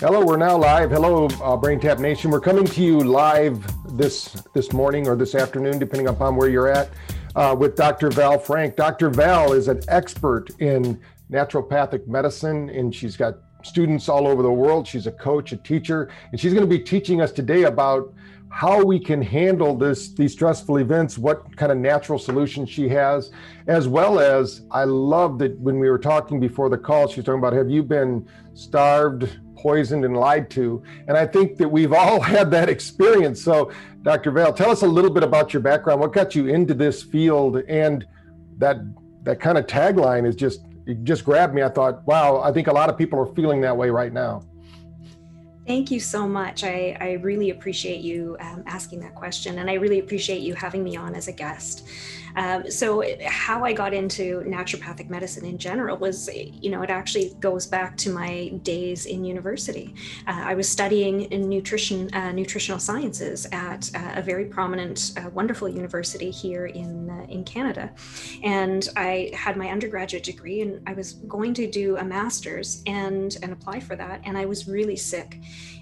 Hello, we're now live. Hello, uh, BrainTap Nation. We're coming to you live this this morning or this afternoon, depending upon where you're at, uh, with Dr. Val Frank. Dr. Val is an expert in naturopathic medicine, and she's got students all over the world. She's a coach, a teacher, and she's going to be teaching us today about how we can handle this these stressful events what kind of natural solutions she has as well as i love that when we were talking before the call she's talking about have you been starved poisoned and lied to? And i think that we've all had that experience. So dr vale tell us a little bit about your background. What got you into this field? And that that kind of tagline is just it just grabbed me. I thought wow i think a lot of people are feeling that way right now Thank you so much. I, I really appreciate you um, asking that question, and I really appreciate you having me on as a guest. Um, so, how I got into naturopathic medicine in general was, you know, it actually goes back to my days in university. Uh, I was studying in nutrition, uh, nutritional sciences at uh, a very prominent, uh, wonderful university here in uh, in Canada, and I had my undergraduate degree, and I was going to do a master's and and apply for that, and I was really sick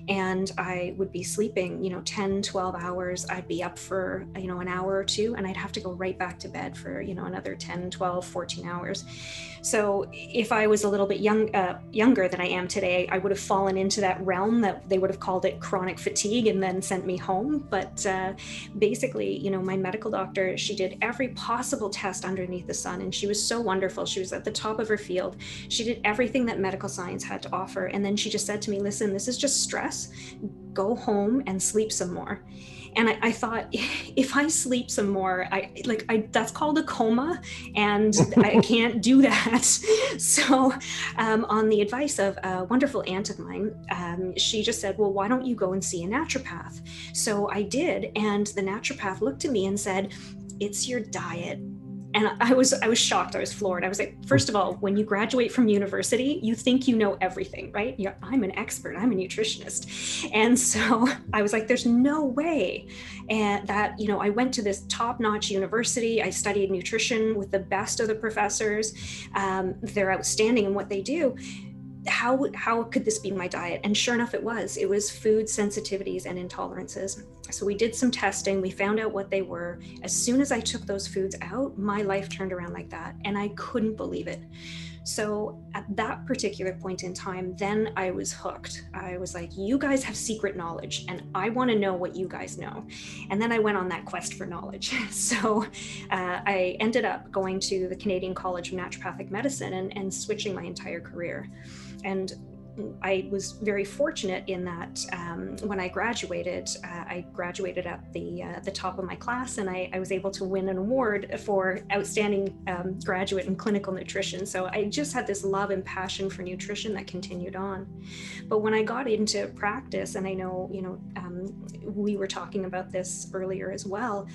and I would be sleeping, you know, 10, 12 hours. I'd be up for, you know, an hour or two and I'd have to go right back to bed for, you know, another 10, 12, 14 hours. So if I was a little bit young, uh, younger than I am today, I would have fallen into that realm that they would have called it chronic fatigue and then sent me home. But uh, basically, you know, my medical doctor, she did every possible test underneath the sun and she was so wonderful. She was at the top of her field. She did everything that medical science had to offer. And then she just said to me, listen, this is just stress go home and sleep some more and I, I, thought if i sleep some more i like i that's called a coma and i can't do that. So um, on the advice of a wonderful aunt of mine um, she just said well why don't you go and see a naturopath? So i did and the naturopath looked at me and said it's your diet and i was i was shocked. I was floored. I was like first of all when you graduate from university you think you know everything right? You're, i'm an expert. I'm a nutritionist. And so i was like there's no way and that you know i went to this top-notch university. I studied nutrition with the best of the professors. Um, they're outstanding in what they do how how could this be my diet? And sure enough it was. It was food sensitivities and intolerances. So we did some testing. We found out what they were. As soon as i took those foods out my life turned around like that and i couldn't believe it. So at that particular point in time then i was hooked. I was like you guys have secret knowledge and i want to know what you guys know. And then i went on that quest for knowledge. So uh, i ended up going to the canadian college of naturopathic medicine and, and switching my entire career and I was very fortunate in that um, when I graduated, uh, I graduated at the uh, the top of my class, and I, I, was able to win an award for outstanding um, graduate in clinical nutrition. So I just had this love and passion for nutrition that continued on. But when I got into practice, and I know you know um, we were talking about this earlier as well,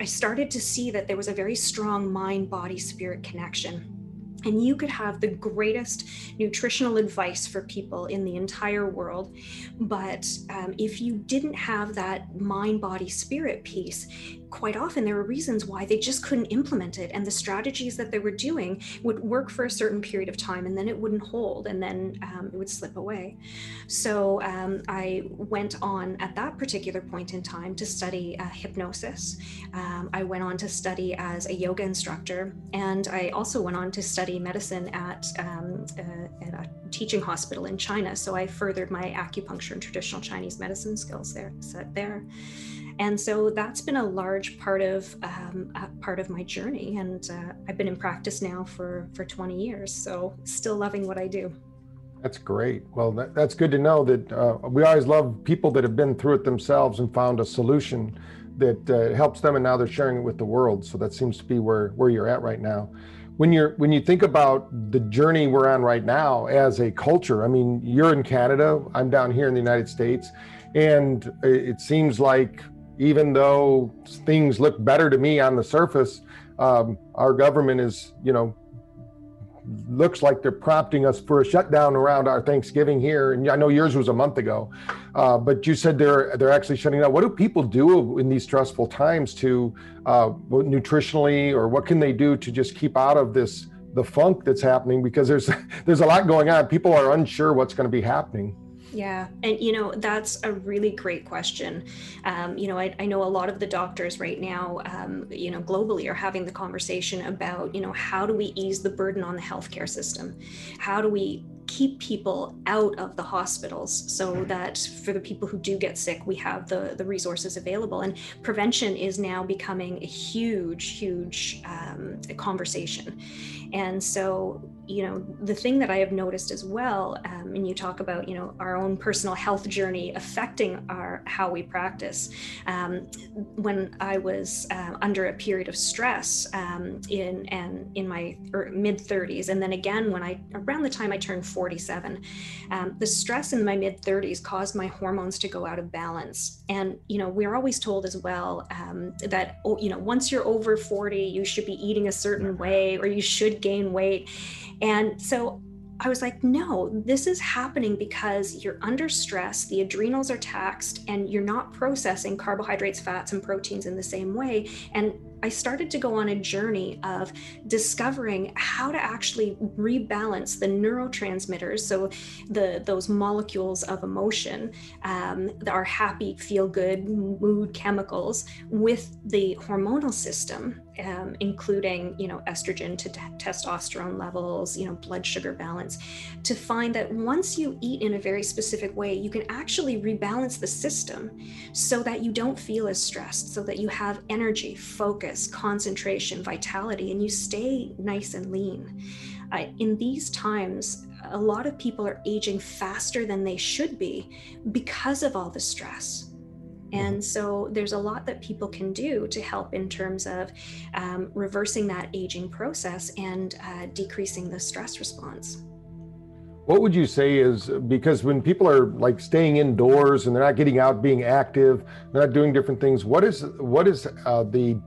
I started to see that there was a very strong mind body spirit connection and you could have the greatest nutritional advice for people in the entire world. But um, if you didn't have that mind, body, spirit piece, quite often there were reasons why they just couldn't implement it and the strategies that they were doing would work for a certain period of time and then it wouldn't hold and then um, it would slip away. So um, i went on at that particular point in time to study uh, hypnosis. Um, i went on to study as a yoga instructor and i also went on to study medicine at, um, uh, at a teaching hospital in china so i furthered my acupuncture and traditional chinese medicine skills there set there and so that's been a large part of um, part of my journey. And uh, i've been in practice now for for 20 years so still loving what i do. That's great. Well that, that's good to know that uh, we always love people that have been through it themselves and found a solution that uh, helps them and now they're sharing it with the world. So that seems to be where where you're at right now. When you're when you think about the journey we're on right now as a culture i mean you're in canada i'm down here in the united states and it seems like even though things look better to me on the surface, um, our government is, you know, looks like they're prompting us for a shutdown around our Thanksgiving here. And I know yours was a month ago, uh, but you said they're they're actually shutting down. What do people do in these stressful times to uh, nutritionally, or what can they do to just keep out of this the funk that's happening? Because there's there's a lot going on. People are unsure what's going to be happening. Yeah. And, you know, that's a really great question. Um, you know, I, I, know a lot of the doctors right now, um, you know, globally are having the conversation about, you know, how do we ease the burden on the healthcare system? How do we keep people out of the hospitals so that for the people who do get sick, we have the, the resources available. And prevention is now becoming a huge, huge um, conversation. And so, you know, the thing that I have noticed as well, um, and you talk about, you know, our own personal health journey affecting our how we practice. Um, when I was uh, under a period of stress um, in and in my er, mid 30s, and then again when I around the time I turned 47, um, the stress in my mid 30s caused my hormones to go out of balance. And you know, we're always told as well um, that oh, you know once you're over 40, you should be eating a certain way or you should gain weight. And so I was like, no, this is happening because you're under stress, the adrenals are taxed, and you're not processing carbohydrates, fats, and proteins in the same way. And I started to go on a journey of discovering how to actually rebalance the neurotransmitters, so the those molecules of emotion, um, our happy, feel good mood chemicals, with the hormonal system, um, including you know estrogen to t- testosterone levels, you know blood sugar balance, to find that once you eat in a very specific way, you can actually rebalance the system so that you don't feel as stressed, so that you have energy, focus concentration, vitality, and you stay nice and lean. Uh, in these times, a lot of people are aging faster than they should be because of all the stress. And mm-hmm. so there's a lot that people can do to help in terms of um, reversing that aging process and uh, decreasing the stress response. What would you say is because when people are like staying indoors and they're not getting out, being active, they're not doing different things. What is what is uh, the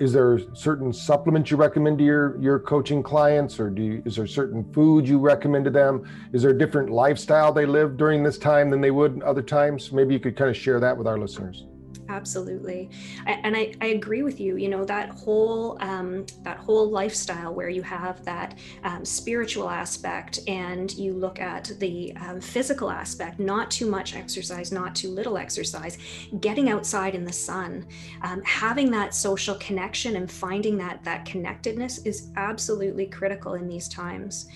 is there certain supplements you recommend to your your coaching clients or do you, is there certain food you recommend to them? Is there a different lifestyle they live during this time than they would other times? Maybe you could kind of share that with our listeners absolutely. And I, I agree with you you know that whole um, that whole lifestyle where you have that um, spiritual aspect and you look at the um, physical aspect not too much exercise not too little exercise getting outside in the sun um, having that social connection and finding that that connectedness is absolutely critical in these times.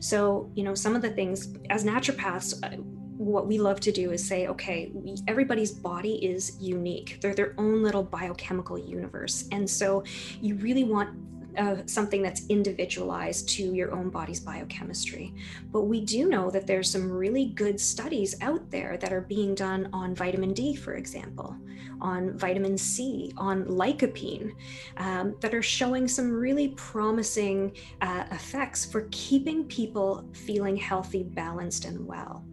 So you know some of the things as naturopaths uh, what we love to do is say, okay, we, everybody's body is unique. They're their own little biochemical universe. And so you really want uh, something that's individualized to your own body's biochemistry. But we do know that there's some really good studies out there that are being done on vitamin D, for example, on vitamin C, on lycopene, um, that are showing some really promising uh, effects for keeping people feeling healthy, balanced, and well.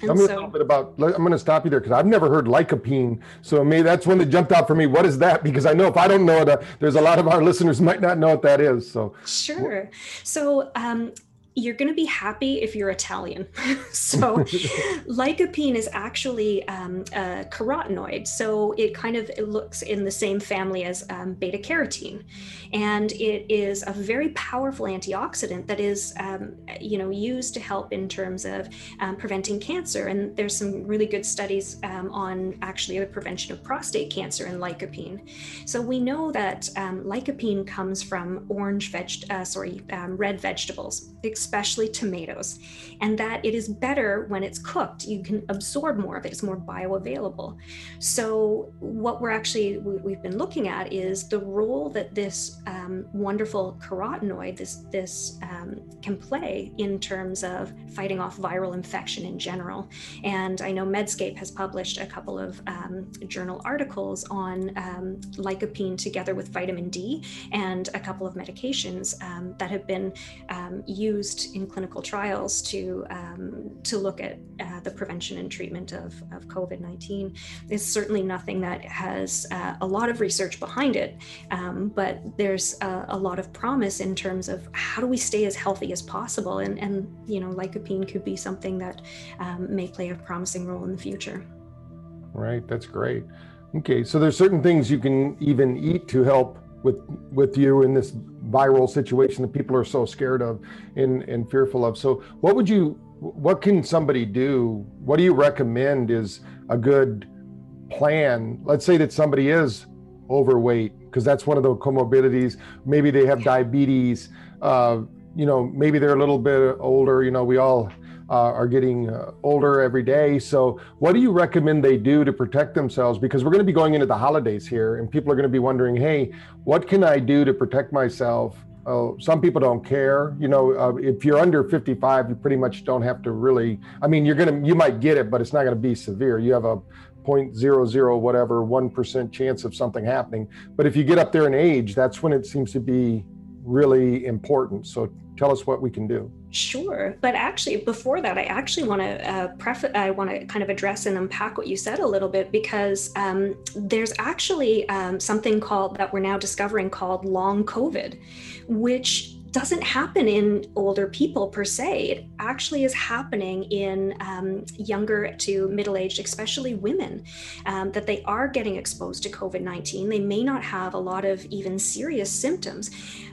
Tell me so, a little bit about. I'm going to stop you there because I've never heard lycopene. So maybe that's one that jumped out for me. What is that? Because I know if I don't know it, uh, there's a lot of our listeners might not know what that is. So sure. So um, you're going to be happy if you're Italian. so, lycopene is actually um, a carotenoid. So, it kind of it looks in the same family as um, beta carotene. And it is a very powerful antioxidant that is, um, you know, used to help in terms of um, preventing cancer. And there's some really good studies um, on actually the prevention of prostate cancer in lycopene. So, we know that um, lycopene comes from orange veg, uh, sorry, red vegetables especially tomatoes, and that it is better when it's cooked. You can absorb more of it, it's more bioavailable. So, what we're actually we've been looking at is the role that this um, wonderful carotenoid, this this um, can play in terms of fighting off viral infection in general. And I know Medscape has published a couple of um, journal articles on um, lycopene together with vitamin D and a couple of medications um, that have been um, used used in clinical trials to um, to look at uh, the prevention and treatment of, of COVID-19 is certainly nothing that has uh, a lot of research behind it, um, but there's a, a, lot of promise in terms of how do we stay as healthy as possible, and and you know lycopene could be something that um, may play a promising role in the future. Right, that's great. Okay, so there's certain things you can even eat to help with with you in this viral situation that people are so scared of and, and fearful of. So what would you what can somebody do? What do you recommend is a good plan? Let's say that somebody is overweight because that's one of the comorbidities. Maybe they have diabetes. Uh, you know, maybe they're a little bit older. You know, we all uh, are getting uh, older every day. So, what do you recommend they do to protect themselves? Because we're going to be going into the holidays here, and people are going to be wondering, hey, what can I do to protect myself? Uh, some people don't care. You know, uh, if you're under 55, you pretty much don't have to really. I mean, you're gonna, you might get it, but it's not going to be severe. You have a 0.00 whatever 1% chance of something happening. But if you get up there in age, that's when it seems to be really important. So tell us what we can do. Sure, but actually, before that, I actually want to uh. I want to kind of address and unpack what you said a little bit because um, there's actually um, something called that we're now discovering called long COVID, which doesn't happen in older people per se. It actually is happening in um, younger to middle aged, especially women, um, that they are getting exposed to COVID 19. They may not have a lot of even serious symptoms,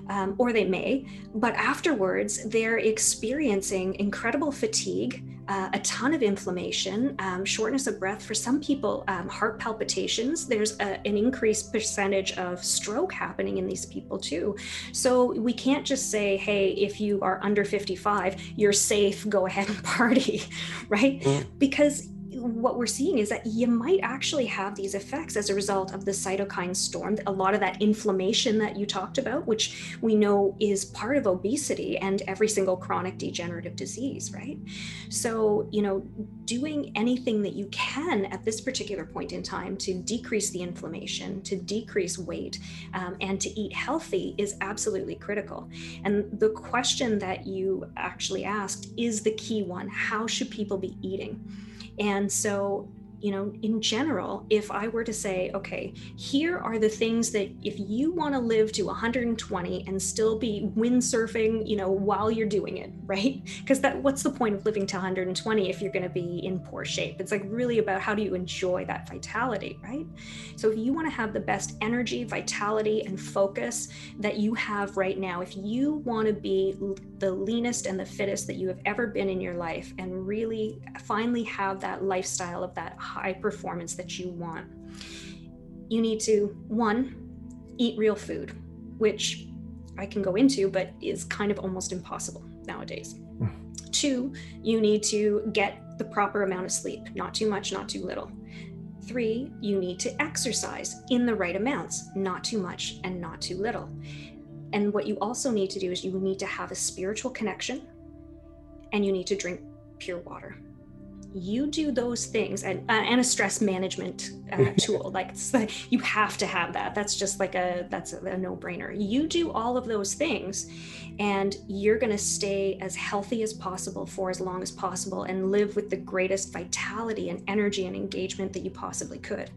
um, or they may, but afterwards they're experiencing incredible fatigue uh, a ton of inflammation, um, shortness of breath. For some people, um, heart palpitations. There's a, an increased percentage of stroke happening in these people too. So we can't just say, hey, if you are under 55, you're safe, go ahead and party, right? Mm. Because what we're seeing is that you might actually have these effects as a result of the cytokine storm, a lot of that inflammation that you talked about, which we know is part of obesity and every single chronic degenerative disease, right? So, you know, doing anything that you can at this particular point in time to decrease the inflammation, to decrease weight, um, and to eat healthy is absolutely critical. And the question that you actually asked is the key one how should people be eating? And so you know, in general, if I were to say, okay, here are the things that if you want to live to 120 and still be windsurfing, you know, while you're doing it, right? Because that what's the point of living to 120 if you're going to be in poor shape? It's like really about how do you enjoy that vitality, right? So if you want to have the best energy, vitality, and focus that you have right now, if you want to be the leanest and the fittest that you have ever been in your life and really finally have that lifestyle of that high performance that you want. You need to, one, eat real food, which I can go into, but is kind of almost impossible nowadays. Hmm. Two, you need to get the proper amount of sleep, not too much, not too little. Three, you need to exercise in the right amounts, not too much and not too little. And what you also need to do is you need to have a spiritual connection and you need to drink pure water you do those things and, uh, and a stress management uh, tool. Like, you have to have that. That's just like a that's a, a no-brainer. You do all of those things and you're going to stay as healthy as possible for as long as possible and live with the greatest vitality and energy and engagement that you possibly could.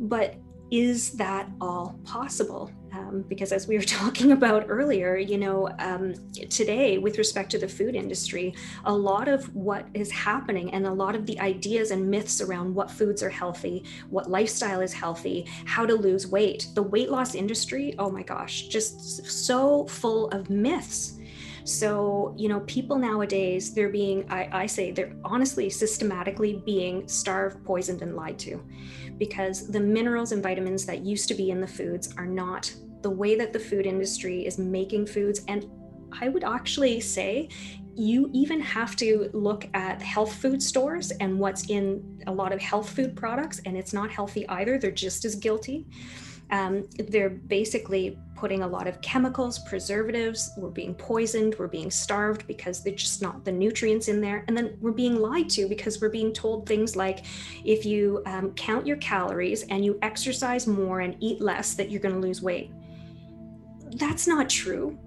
But is that all possible? Um, because as we were talking about earlier, you know, um, today with respect to the food industry, a lot of what is happening and a lot of the ideas and myths around what foods are healthy, what lifestyle is healthy, how to lose weight, the weight loss industry, oh my gosh, just so full of myths. So, you know, people nowadays, they're being, I, I say, they're honestly systematically being starved, poisoned, and lied to because the minerals and vitamins that used to be in the foods are not the way that the food industry is making foods. And I would actually say you even have to look at health food stores and what's in a lot of health food products, and it's not healthy either. They're just as guilty. Um, they're basically putting a lot of chemicals, preservatives. We're being poisoned. We're being starved because they're just not the nutrients in there. And then we're being lied to because we're being told things like if you um, count your calories and you exercise more and eat less, that you're going to lose weight. That's not true.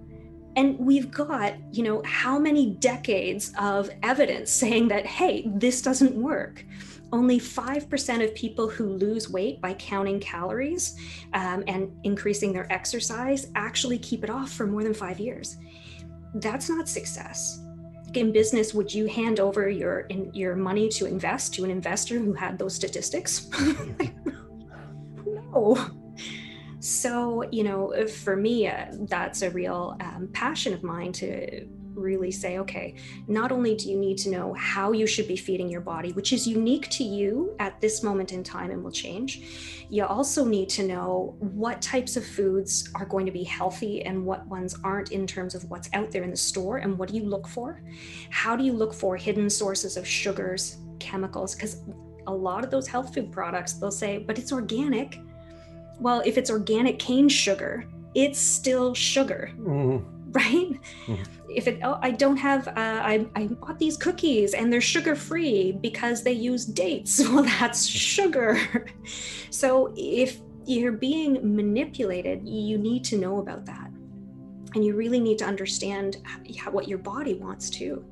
And we've got, you know, how many decades of evidence saying that, hey, this doesn't work only 5% of people who lose weight by counting calories um, and increasing their exercise actually keep it off for more than five years. That's not success. In business, would you hand over your in, your money to invest to an investor who had those statistics? no. So, you know, for me, uh, that's a real um, passion of mine to really say, okay, not only do you need to know how you should be feeding your body, which is unique to you at this moment in time and will change, you also need to know what types of foods are going to be healthy and what ones aren't in terms of what's out there in the store and what do you look for? How do you look for hidden sources of sugars, chemicals? Because a lot of those health food products, they'll say, but it's organic. Well, if it's organic cane sugar, it's still sugar. Mm-hmm right? Mm-hmm. If it, oh, I don't have, uh, I, I bought these cookies and they're sugar free because they use dates. Well, that's sugar. so if you're being manipulated, you need to know about that. And you really need to understand how, what your body wants to.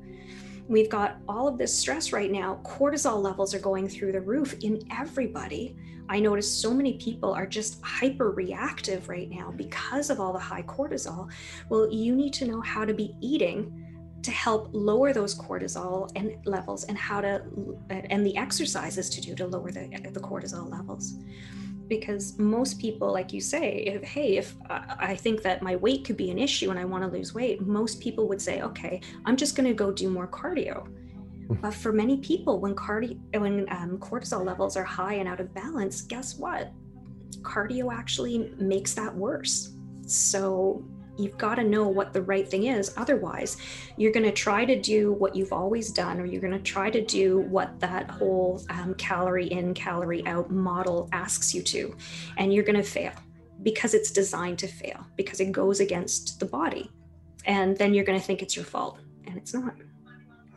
We've got all of this stress right now. Cortisol levels are going through the roof in everybody. I notice so many people are just hyper reactive right now because of all the high cortisol. Well, you need to know how to be eating to help lower those cortisol and levels and how to and the exercises to do to lower the, the cortisol levels because most people like you say if hey if i think that my weight could be an issue and i want to lose weight most people would say okay i'm just going to go do more cardio but for many people, when cardio, when um, cortisol levels are high and out of balance, guess what? Cardio actually makes that worse. So you've got to know what the right thing is. Otherwise, you're going to try to do what you've always done, or you're going to try to do what that whole um, calorie in, calorie out model asks you to, and you're going to fail because it's designed to fail because it goes against the body. And then you're going to think it's your fault, and it's not.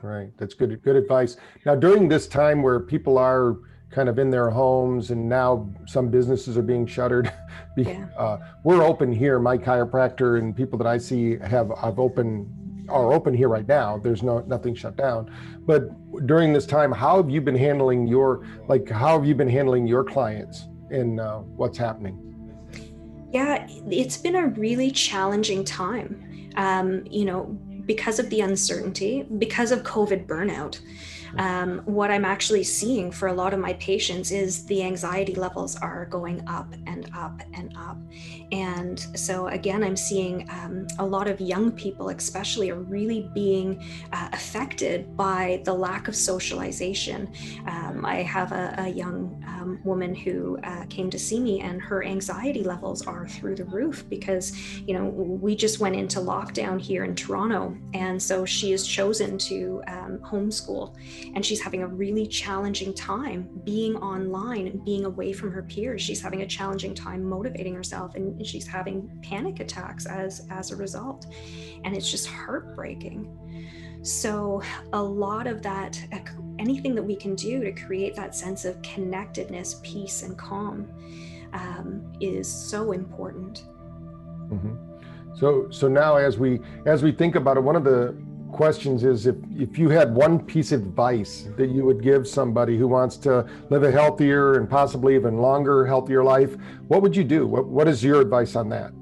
Right. That's good. Good advice. Now, during this time where people are kind of in their homes and now some businesses are being shuttered, yeah. uh, we're open here. My chiropractor and people that I see have I've open are open here right now. There's no nothing shut down. But during this time, how have you been handling your like? How have you been handling your clients and uh, what's happening? Yeah, it's been a really challenging time. Um, you know, because of the uncertainty, because of COVID burnout, um, what I'm actually seeing for a lot of my patients is the anxiety levels are going up and up and up. And so, again, I'm seeing um, a lot of young people, especially, are really being uh, affected by the lack of socialization. Um, I have a, a young um, woman who uh, came to see me, and her anxiety levels are through the roof because, you know, we just went into lockdown here in Toronto. And so she has chosen to um, homeschool and she's having a really challenging time being online and being away from her peers. She's having a challenging time motivating herself and she's having panic attacks as as a result. And it's just heartbreaking. So a lot of that anything that we can do to create that sense of connectedness peace and calm um, is so important. Mm-hmm. so so now as we as we think about it one of the questions is if, if you had one piece of advice that you would give somebody who wants to live a healthier and possibly even longer, healthier life, what would you do? What, what is your advice on that?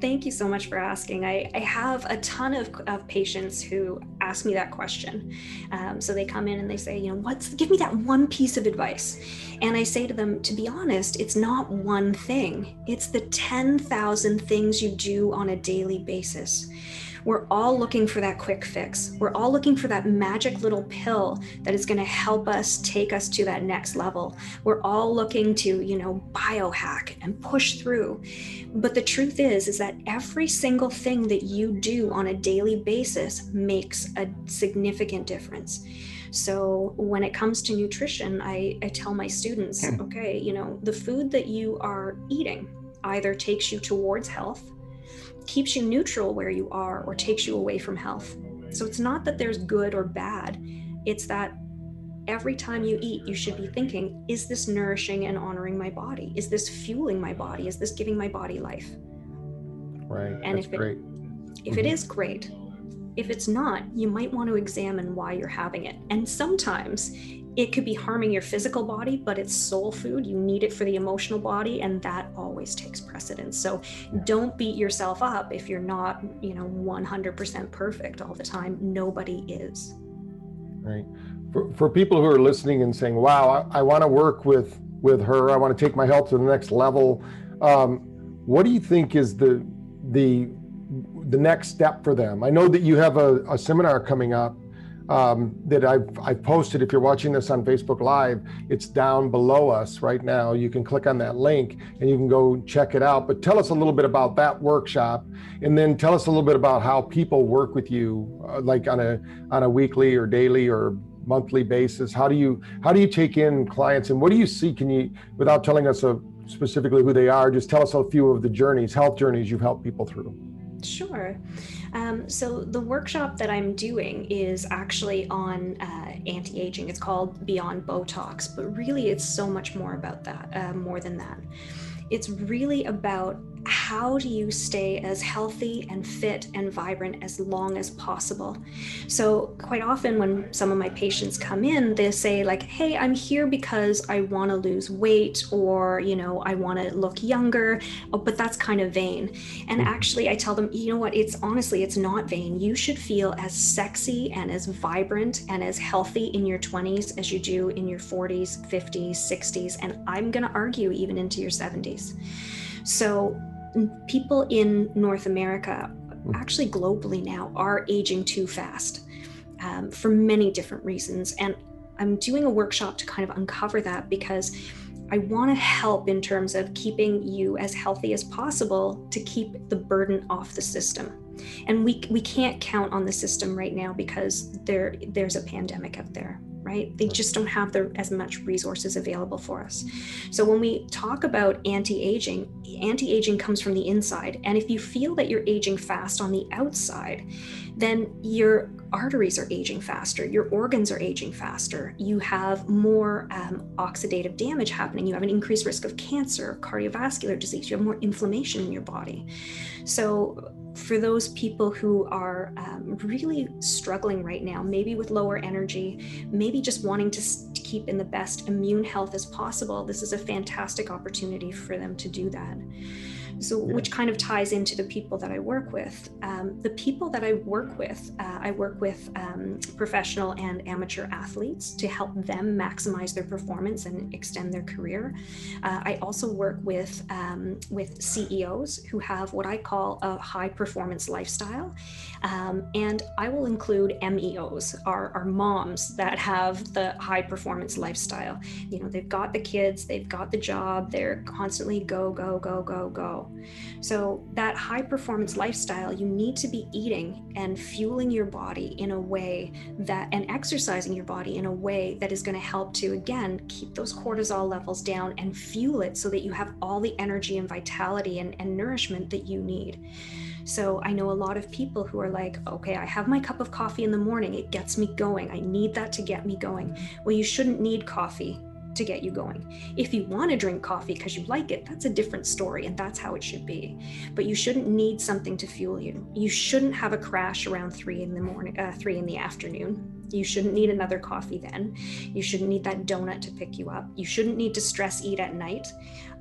Thank you so much for asking. I, I have a ton of, of patients who ask me that question. Um, so they come in and they say, you know, what's, give me that one piece of advice. And I say to them, to be honest, it's not one thing, it's the 10,000 things you do on a daily basis. We're all looking for that quick fix. We're all looking for that magic little pill that is going to help us take us to that next level. We're all looking to, you know, biohack and push through. But the truth is is that every single thing that you do on a daily basis makes a significant difference. So when it comes to nutrition, I, I tell my students, hmm. okay, you know, the food that you are eating either takes you towards health keeps you neutral where you are or takes you away from health. So it's not that there's good or bad, it's that every time you eat, you should be thinking, is this nourishing and honoring my body? Is this fueling my body? Is this giving my body life? Right. And That's if great. it if mm-hmm. it is great, if it's not, you might want to examine why you're having it. And sometimes it could be harming your physical body, but it's soul food. You need it for the emotional body, and that always takes precedence. So don't beat yourself up if you're not, you know, 100% perfect all the time. Nobody is. Right. For, for people who are listening and saying, wow, I, I want to work with with her, I want to take my health to the next level. Um, what do you think is the the the next step for them. I know that you have a, a seminar coming up um, that I've, I've posted. If you're watching this on Facebook Live, it's down below us right now. You can click on that link and you can go check it out. But tell us a little bit about that workshop, and then tell us a little bit about how people work with you, uh, like on a on a weekly or daily or monthly basis. How do you how do you take in clients, and what do you see? Can you, without telling us a, specifically who they are, just tell us a few of the journeys, health journeys you've helped people through. Sure. Um, so the workshop that I'm doing is actually on uh, anti-aging. It's called Beyond Botox, but really it's so much more about that, uh, more than that. It's really about how do you stay as healthy and fit and vibrant as long as possible? So quite often when some of my patients come in they say like hey i'm here because i want to lose weight or you know i want to look younger. Oh, but that's kind of vain. And mm-hmm. actually i tell them you know what? It's honestly it's not vain. You should feel as sexy and as vibrant and as healthy in your 20s as you do in your 40s 50s 60s and i'm going to argue even into your 70s so people in North America, hmm. actually globally now, are aging too fast um, for many different reasons. And I'm doing a workshop to kind of uncover that because I want to help in terms of keeping you as healthy as possible to keep the burden off the system. And we we can't count on the system right now because there there's a pandemic out there right? They just don't have the, as much resources available for us. So when we talk about anti-aging, anti-aging comes from the inside. And if you feel that you're aging fast on the outside, then your arteries are aging faster, your organs are aging faster, you have more um, oxidative damage happening, you have an increased risk of cancer, cardiovascular disease, you have more inflammation in your body. So for those people who are um, really struggling right now, maybe with lower energy, maybe just wanting to, to, keep in the best immune health as possible, this is a fantastic opportunity for them to do that. So, which kind of ties into the people that I work with. Um, the people that I work with, uh, I work with um, professional and amateur athletes to help them maximize their performance and extend their career. Uh, I also work with um, with CEOs who have what I call a high performance lifestyle, um, and I will include MEOs, our, our moms that have the high performance lifestyle. You know, they've got the kids, they've got the job, they're constantly go go go go go so, that high performance lifestyle, you need to be eating and fueling your body in a way that, and exercising your body in a way that is going to help to, again, keep those cortisol levels down and fuel it so that you have all the energy and vitality and, and nourishment that you need. So I know a lot of people who are like, okay, I have my cup of coffee in the morning. It gets me going. I need that to get me going. Well, you shouldn't need coffee to get you going. If you want to drink coffee because you like it, that's a different story and that's how it should be. But you shouldn't need something to fuel you. You shouldn't have a crash around three in the morning, uh, three in the afternoon. You shouldn't need another coffee then. You shouldn't need that donut to pick you up. You shouldn't need to stress eat at night.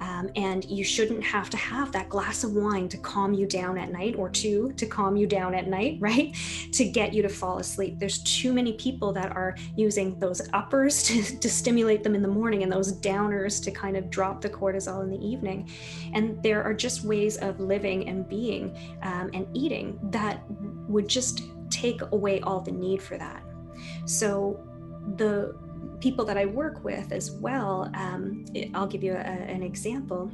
Um, and you shouldn't have to have that glass of wine to calm you down at night or two to calm you down at night, right? To get you to fall asleep. There's too many people that are using those uppers to, to stimulate them in the morning and those downers to kind of drop the cortisol in the evening. And there are just ways of living and being um, and eating that would just take away all the need for that. So the people that I work with as well, um, I'll give you a, an example.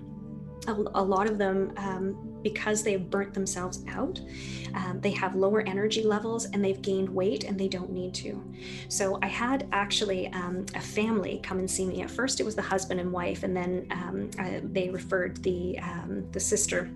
A, a, lot of them, um, because they've burnt themselves out, um, they have lower energy levels and they've gained weight and they don't need to. So I had actually um, a family come and see me. At first, it was the husband and wife, and then um, I, they referred the um, the sister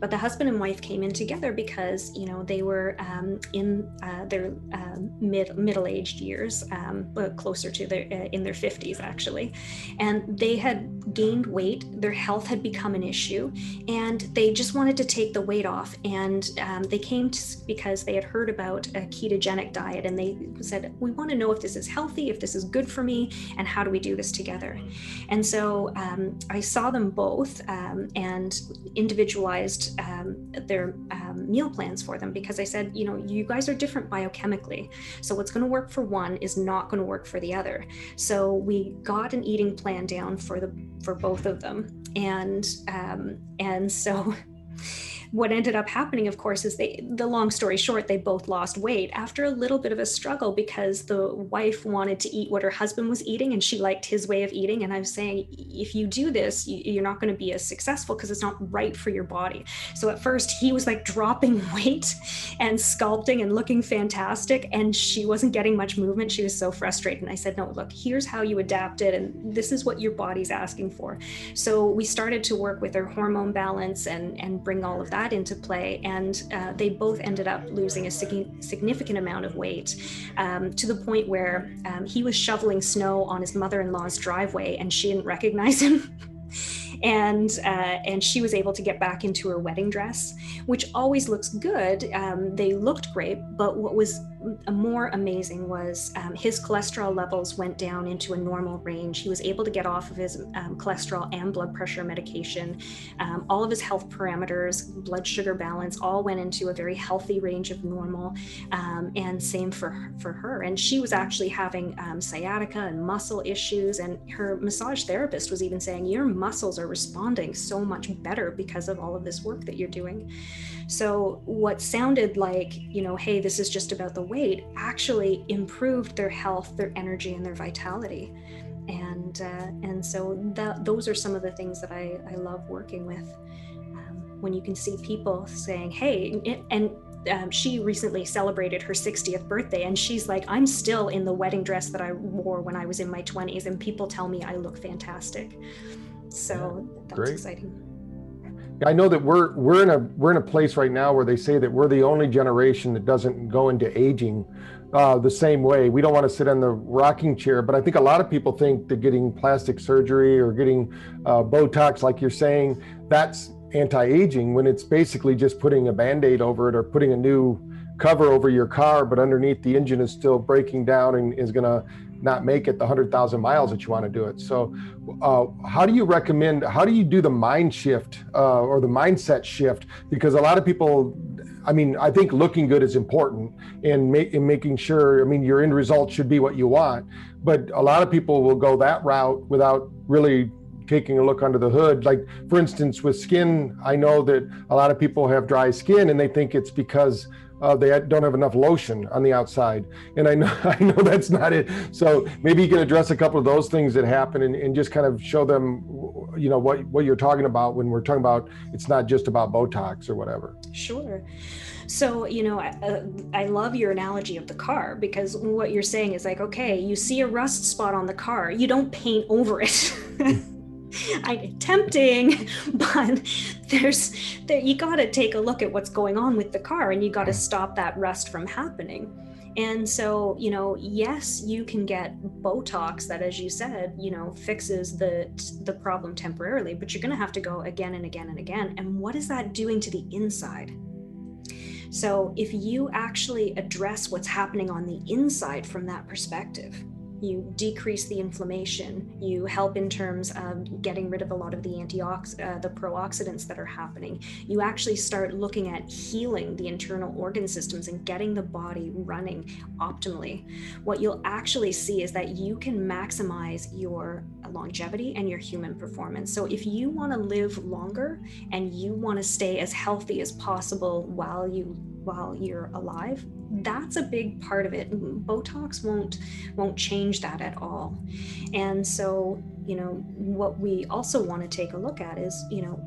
but the husband and wife came in together because you know they were um, in uh, their uh, mid middle-aged years, um, but closer to their uh, in their 50s actually, and they had gained weight. Their health had become an issue, and they just wanted to take the weight off. And um, they came to, because they had heard about a ketogenic diet, and they said, "We want to know if this is healthy, if this is good for me, and how do we do this together?" And so um, I saw them both um, and individualized um, their um, meal plans for them because I said, you know, you guys are different biochemically. So what's going to work for one is not going to work for the other. So we got an eating plan down for the for both of them, and um, and so. what ended up happening, of course, is they, the long story short, they both lost weight after a little bit of a struggle because the wife wanted to eat what her husband was eating and she liked his way of eating. And I'm saying, if you do this, you're not going to be as successful because it's not right for your body. So at first, he was like dropping weight and sculpting and looking fantastic. And she wasn't getting much movement. She was so frustrated. And I said, no, look, here's how you adapt it. And this is what your body's asking for. So we started to work with her hormone balance and, and bring all of that that into play. And uh, they both ended up losing a significant amount of weight um, to the point where um, he was shoveling snow on his mother in law's driveway and she didn't recognize him. and uh, and she was able to get back into her wedding dress, which always looks good. Um, they looked great, but what was more amazing was um, his cholesterol levels went down into a normal range. He was able to get off of his um, cholesterol and blood pressure medication. Um, all of his health parameters, blood sugar balance, all went into a very healthy range of normal. Um, and same for for her. And she was actually having um, sciatica and muscle issues. And her massage therapist was even saying, "Your muscles are responding so much better because of all of this work that you're doing." So what sounded like, you know, hey, this is just about the weight actually improved their health, their energy, and their vitality. And uh, and so that, those are some of the things that I, I love working with. Um, when you can see people saying, hey, and um, she recently celebrated her 60th birthday and she's like i'm still in the wedding dress that i wore when i was in my 20s and people tell me i look fantastic so yeah, that's great. exciting I know that we're we're in a we're in a place right now where they say that we're the only generation that doesn't go into aging uh, the same way. We don't want to sit in the rocking chair, but I think a lot of people think that getting plastic surgery or getting uh, Botox, like you're saying, that's anti-aging when it's basically just putting a band-aid over it or putting a new cover over your car, but underneath the engine is still breaking down and is going to not make it the 100,000 miles that you want to do it. So, uh, how do you recommend, how do you do the mind shift uh, or the mindset shift? Because a lot of people, I mean, I think looking good is important in, ma- in making sure, I mean, your end result should be what you want. But a lot of people will go that route without really taking a look under the hood. Like, for instance, with skin, I know that a lot of people have dry skin and they think it's because uh, they don't have enough lotion on the outside. And I know I know that's not it. So maybe you can address a couple of those things that happen and, and just kind of show them, you know, what what you're talking about when we're talking about it's not just about Botox or whatever. Sure. So, you know, I, uh, I love your analogy of the car because what you're saying is like, okay, you see a rust spot on the car, you don't paint over it. I tempting, but there's there you got to take a look at what's going on with the car and you got to stop that rust from happening. And so, you know, yes, you can get Botox that, as you said, you know, fixes the the problem temporarily, but you're going to have to go again and again and again. And what is that doing to the inside? So, if you actually address what's happening on the inside from that perspective, you decrease the inflammation you help in terms of getting rid of a lot of the antioxidants uh, the pro-oxidants that are happening. You actually start looking at healing the internal organ systems and getting the body running optimally. What you'll actually see is that you can maximize your longevity and your human performance. So if you want to live longer and you want to stay as healthy as possible while you while you're alive that's a big part of it. Botox won't won't change that at all. And so you know what we also want to take a look at is you know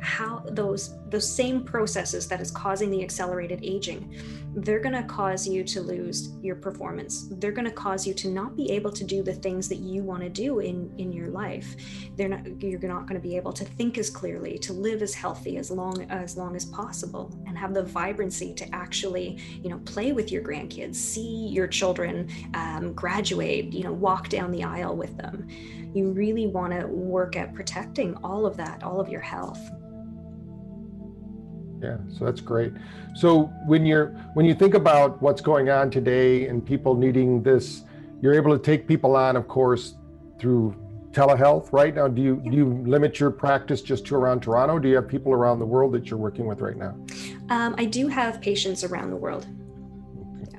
how those those same processes that is causing the accelerated aging they're going to cause you to lose your performance. They're going to cause you to not be able to do the things that you want to do in in your life. They're not you're not going to be able to think as clearly to live as healthy as long as long as possible and have the vibrancy to actually you know play with your grandkids see your children um, graduate you know walk down the aisle with them. You really want to work at protecting all of that all of your health yeah, so that's great. So when you're when you think about what's going on today and people needing this, you're able to take people on, of course, through telehealth. Right now, do you do you limit your practice just to around Toronto? Do you have people around the world that you're working with right now? Um, I do have patients around the world. Okay. Yeah.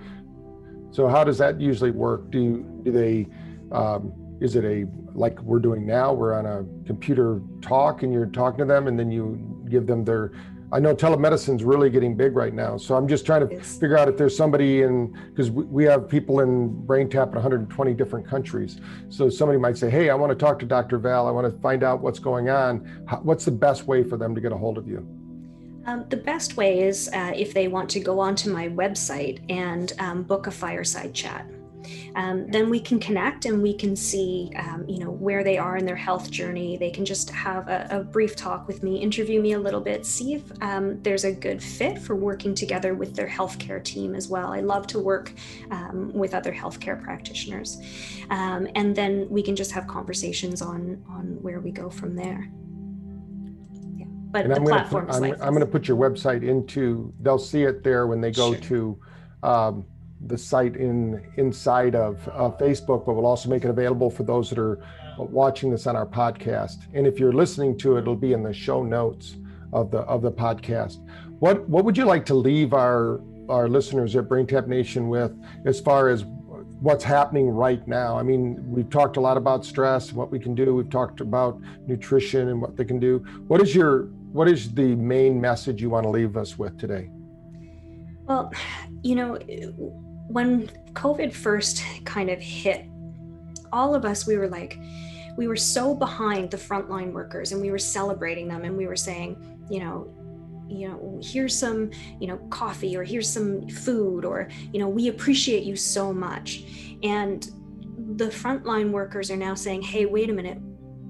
So how does that usually work? Do do they? Um, is it a like we're doing now? We're on a computer talk, and you're talking to them, and then you give them their I know telemedicine's really getting big right now. So I'm just trying to yes. figure out if there's somebody in, because we, we have people in BrainTap in 120 different countries. So somebody might say, hey, I want to talk to Dr. Val. I want to find out what's going on. How, what's the best way for them to get a hold of you? Um, the best way is uh, if they want to go onto my website and um, book a fireside chat um, then we can connect and we can see, um, you know, where they are in their health journey. They can just have a, a brief talk with me, interview me a little bit, see if um, there's a good fit for working together with their healthcare team as well. I love to work um, with other healthcare practitioners, um, and then we can just have conversations on on where we go from there Yeah, but and the I'm platform gonna put, I'm, I'm, going to put your website into they'll see it there when they go sure. to um, the site in inside of uh, Facebook, but we'll also make it available for those that are watching this on our podcast. And if you're listening to it, it'll be in the show notes of the of the podcast. What what would you like to leave our our listeners at BrainTap Nation with as far as what's happening right now? I mean, we've talked a lot about stress, what we can do. We've talked about nutrition and what they can do. What is your what is the main message you want to leave us with today? Well, you know, when COVID first kind of hit, all of us, we were like, we were so behind the frontline workers and we were celebrating them and we were saying, you know, you know, here's some, you know, coffee or here's some food or, you know, we appreciate you so much. And the frontline workers are now saying, hey, wait a minute,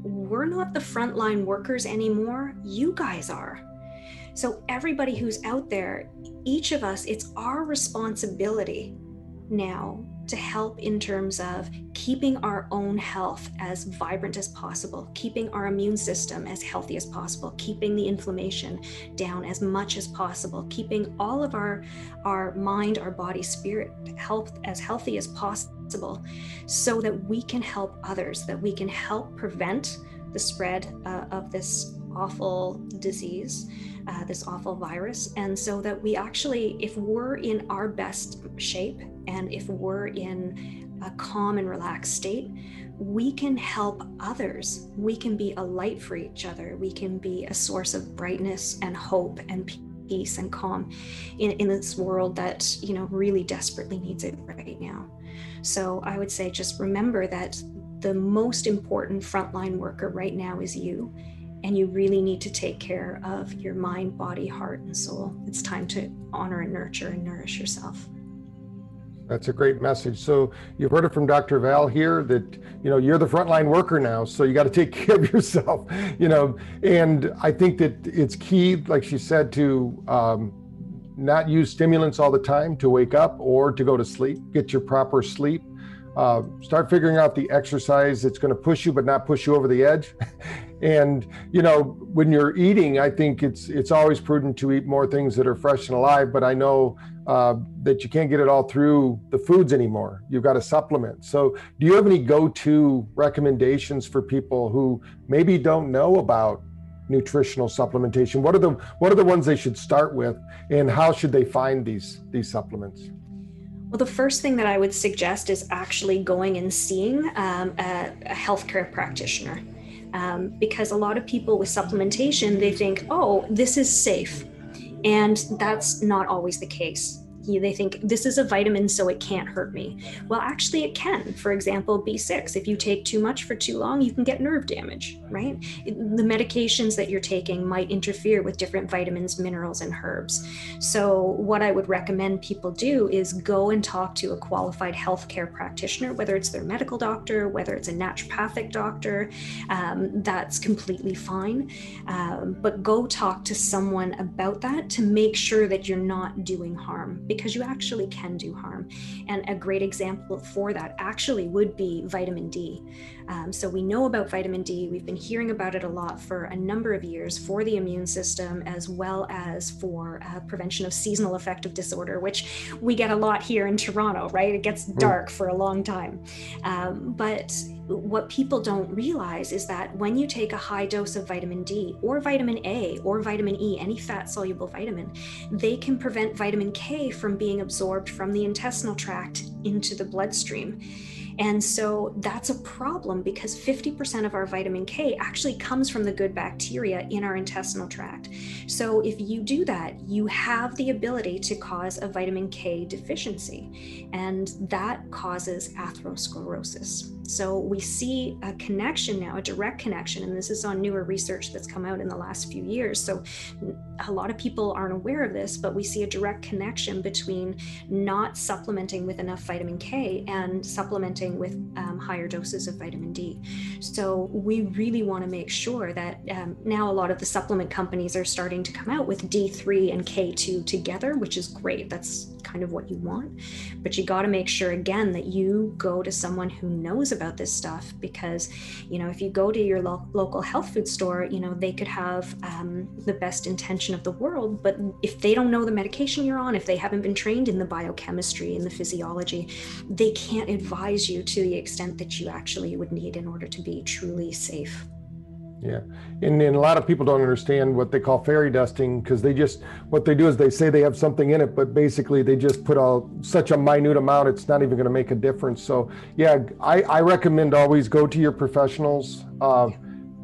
we're not the frontline workers anymore. You guys are. So, everybody who's out there, each of us, it's our responsibility now to help in terms of keeping our own health as vibrant as possible, keeping our immune system as healthy as possible, keeping the inflammation down as much as possible, keeping all of our our mind, our body, spirit health as healthy as possible so that we can help others, that we can help prevent the spread uh, of this awful disease uh, this awful virus. And so that we actually, if we're in our best shape and if we're in a calm and relaxed state, we can help others. We can be a light for each other. We can be a source of brightness and hope and peace and calm in, in this world that, you know, really desperately needs it right now. So I would say just remember that the most important frontline worker right now is you and you really need to take care of your mind, body, heart, and soul. It's time to honor and nurture and nourish yourself. That's a great message. So you've heard it from Dr. Val here that you know you're the frontline worker now, so you got to take care of yourself. You know, and I think that it's key, like she said, to um, not use stimulants all the time to wake up or to go to sleep. Get your proper sleep. Uh, start figuring out the exercise that's going to push you, but not push you over the edge. And you know, when you're eating, I think it's it's always prudent to eat more things that are fresh and alive. But I know uh, that you can't get it all through the foods anymore. You've got to supplement. So, do you have any go-to recommendations for people who maybe don't know about nutritional supplementation? What are the what are the ones they should start with, and how should they find these these supplements? Well, the first thing that I would suggest is actually going and seeing um, a, a healthcare practitioner um, because a lot of people with supplementation they think oh this is safe. And that's not always the case they think this is a vitamin so it can't hurt me. Well actually it can. For example b6 if you take too much for too long you can get nerve damage right? The medications that you're taking might interfere with different vitamins minerals and herbs. So what i would recommend people do is go and talk to a qualified healthcare practitioner whether it's their medical doctor whether it's a naturopathic doctor um, that's completely fine. Um, but go talk to someone about that to make sure that you're not doing harm because you actually can do harm. And a great example for that actually would be vitamin D. Um, so we know about vitamin D. We've been hearing about it a lot for a number of years for the immune system as well as for uh, prevention of seasonal affective disorder, which we get a lot here in Toronto, right? It gets hmm. dark for a long time. Um, but what people don't realize is that when you take a high dose of vitamin D or vitamin A or vitamin E, any fat soluble vitamin, they can prevent vitamin K from being absorbed from the intestinal tract into the bloodstream. Mm-hmm. And so that's a problem because 50% of our vitamin K actually comes from the good bacteria in our intestinal tract. So if you do that, you have the ability to cause a vitamin K deficiency, and that causes atherosclerosis. So we see a connection now, a direct connection, and this is on newer research that's come out in the last few years. So a lot of people aren't aware of this, but we see a direct connection between not supplementing with enough vitamin K and supplementing with um, higher doses of vitamin D. So we really want to make sure that um, now a lot of the supplement companies are starting to come out with D3 and K2 together, which is great. That's kind of what you want. But you got to make sure again that you go to someone who knows about this stuff because, you know, if you go to your lo- local health food store, you know, they could have um, the best intention of the world. But if they don't know the medication you're on, if they haven't been trained in the biochemistry and the physiology, they can't advise you to the extent that you actually would need in order to be truly safe. Yeah. And, and a lot of people don't understand what they call fairy dusting because they just, what they do is they say they have something in it, but basically they just put all such a minute amount, it's not even going to make a difference. So, yeah, I, I recommend always go to your professionals. Uh,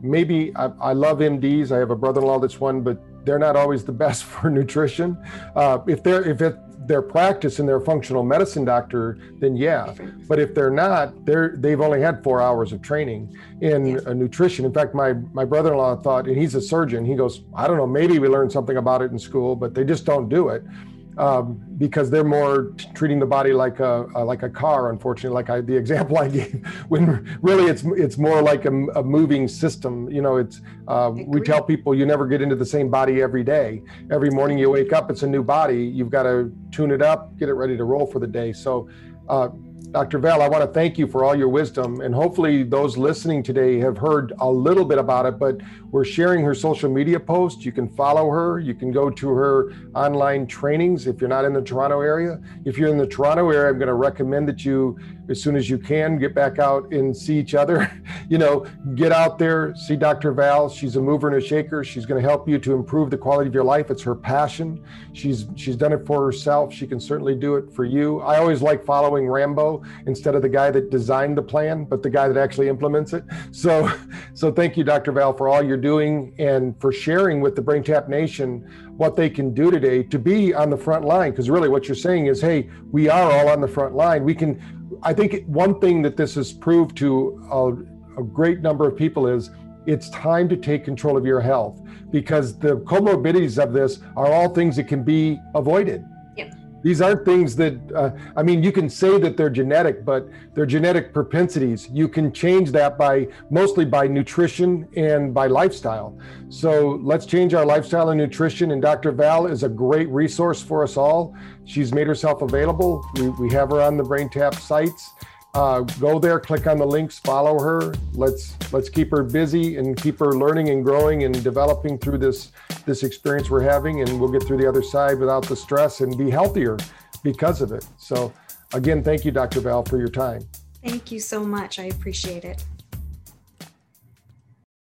maybe I, I love MDs. I have a brother in law that's one, but they're not always the best for nutrition. Uh, if they're if it their practice and their functional medicine doctor, then yeah. But if they're not, they're they've only had four hours of training in yeah. nutrition. In fact, my my brother-in-law thought, and he's a surgeon. He goes, I don't know, maybe we learned something about it in school, but they just don't do it um, because they're more t- treating the body like a, a, like a car. Unfortunately, like I, the example I gave, when really it's it's more like a, a moving system. You know, it's uh, we tell people you never get into the same body every day. Every morning you wake up, it's a new body. You've got to tune it up, get it ready to roll for the day. So. Uh, Dr. Val, I want to thank you for all your wisdom. And hopefully, those listening today have heard a little bit about it, but we're sharing her social media posts. You can follow her. You can go to her online trainings if you're not in the Toronto area. If you're in the Toronto area, I'm going to recommend that you, as soon as you can, get back out and see each other. you know, get out there, see Dr. Val. She's a mover and a shaker. She's going to help you to improve the quality of your life. It's her passion. She's she's done it for herself. She can certainly do it for you. I always like following Rambo instead of the guy that designed the plan, but the guy that actually implements it. So, so thank you, Dr. Val, for all you're doing and for sharing with the BrainTap Nation what they can do today to be on the front line. Because really, what you're saying is, hey, we are all on the front line. We can. I think one thing that this has proved to a, a great number of people is it's time to take control of your health because the comorbidities of this are all things that can be avoided these aren't things that, uh, I mean, you can say that they're genetic, but they're genetic propensities. You can change that by mostly by nutrition and by lifestyle. So let's change our lifestyle and nutrition. And Dr. Val is a great resource for us all. She's made herself available. We, we have her on the BrainTap sites uh, go there, click on the links, follow her. Let's let's keep her busy and keep her learning and growing and developing through this this experience we're having, and we'll get through the other side without the stress and be healthier because of it. So, again, thank you, Dr. Val, for your time. Thank you so much. I appreciate it.